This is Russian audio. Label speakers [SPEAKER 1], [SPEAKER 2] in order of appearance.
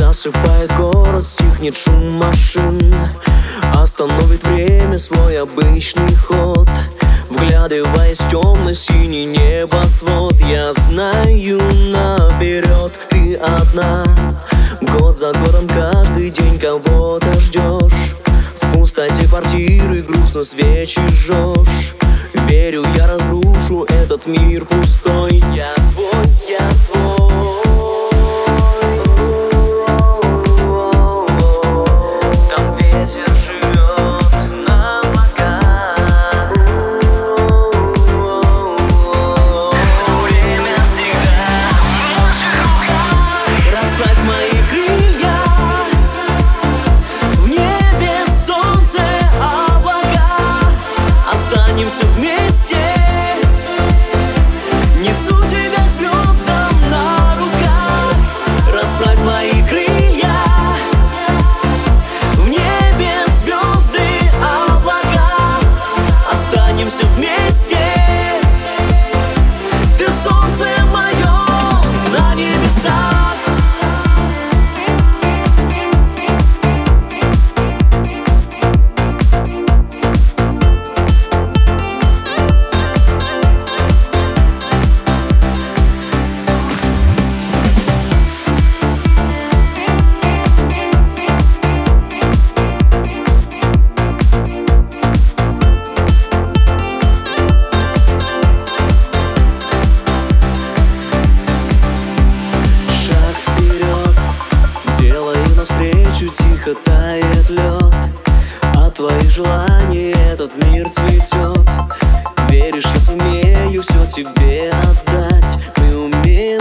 [SPEAKER 1] Засыпает город, стихнет шум машин Остановит время свой обычный ход. Вглядываясь в темно-синий небосвод Я знаю наперед, ты одна. Год за годом каждый день кого-то ждешь. В пустоте квартиры грустно свечи жжешь Верю, я разрушу этот мир пустой. Я твой, я твой лед От а твоих желаний этот мир цветет Веришь, я сумею все тебе отдать. Мы умеем